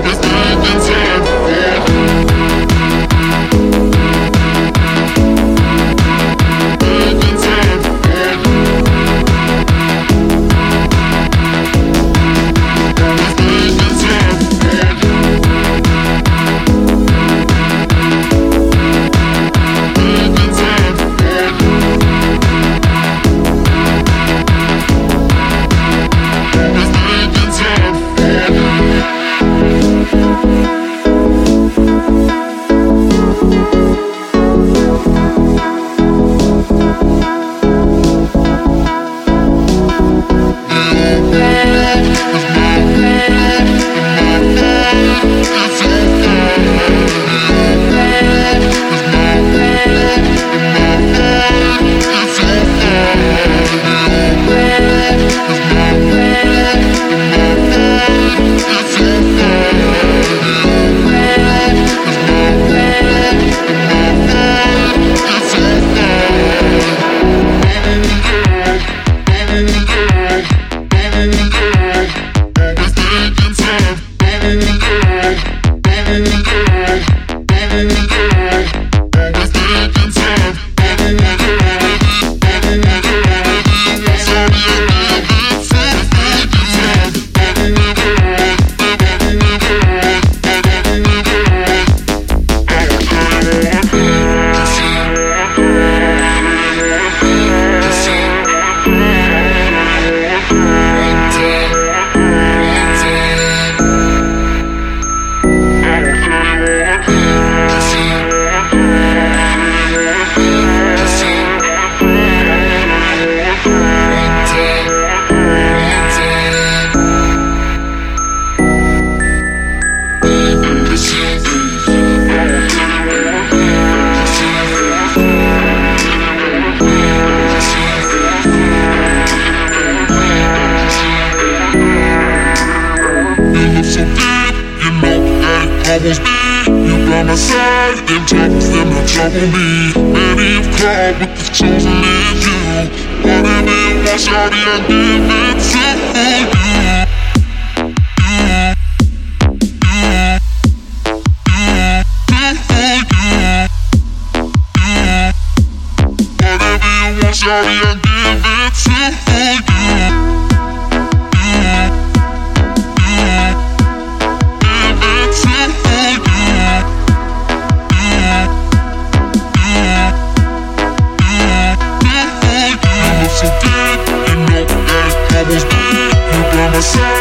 This troubles me. You by my side, them troubles, them don't trouble me. Many have called, but the chosen is you. Whatever you want, shawty, I give it to you. Shawty, I give it to you Painting.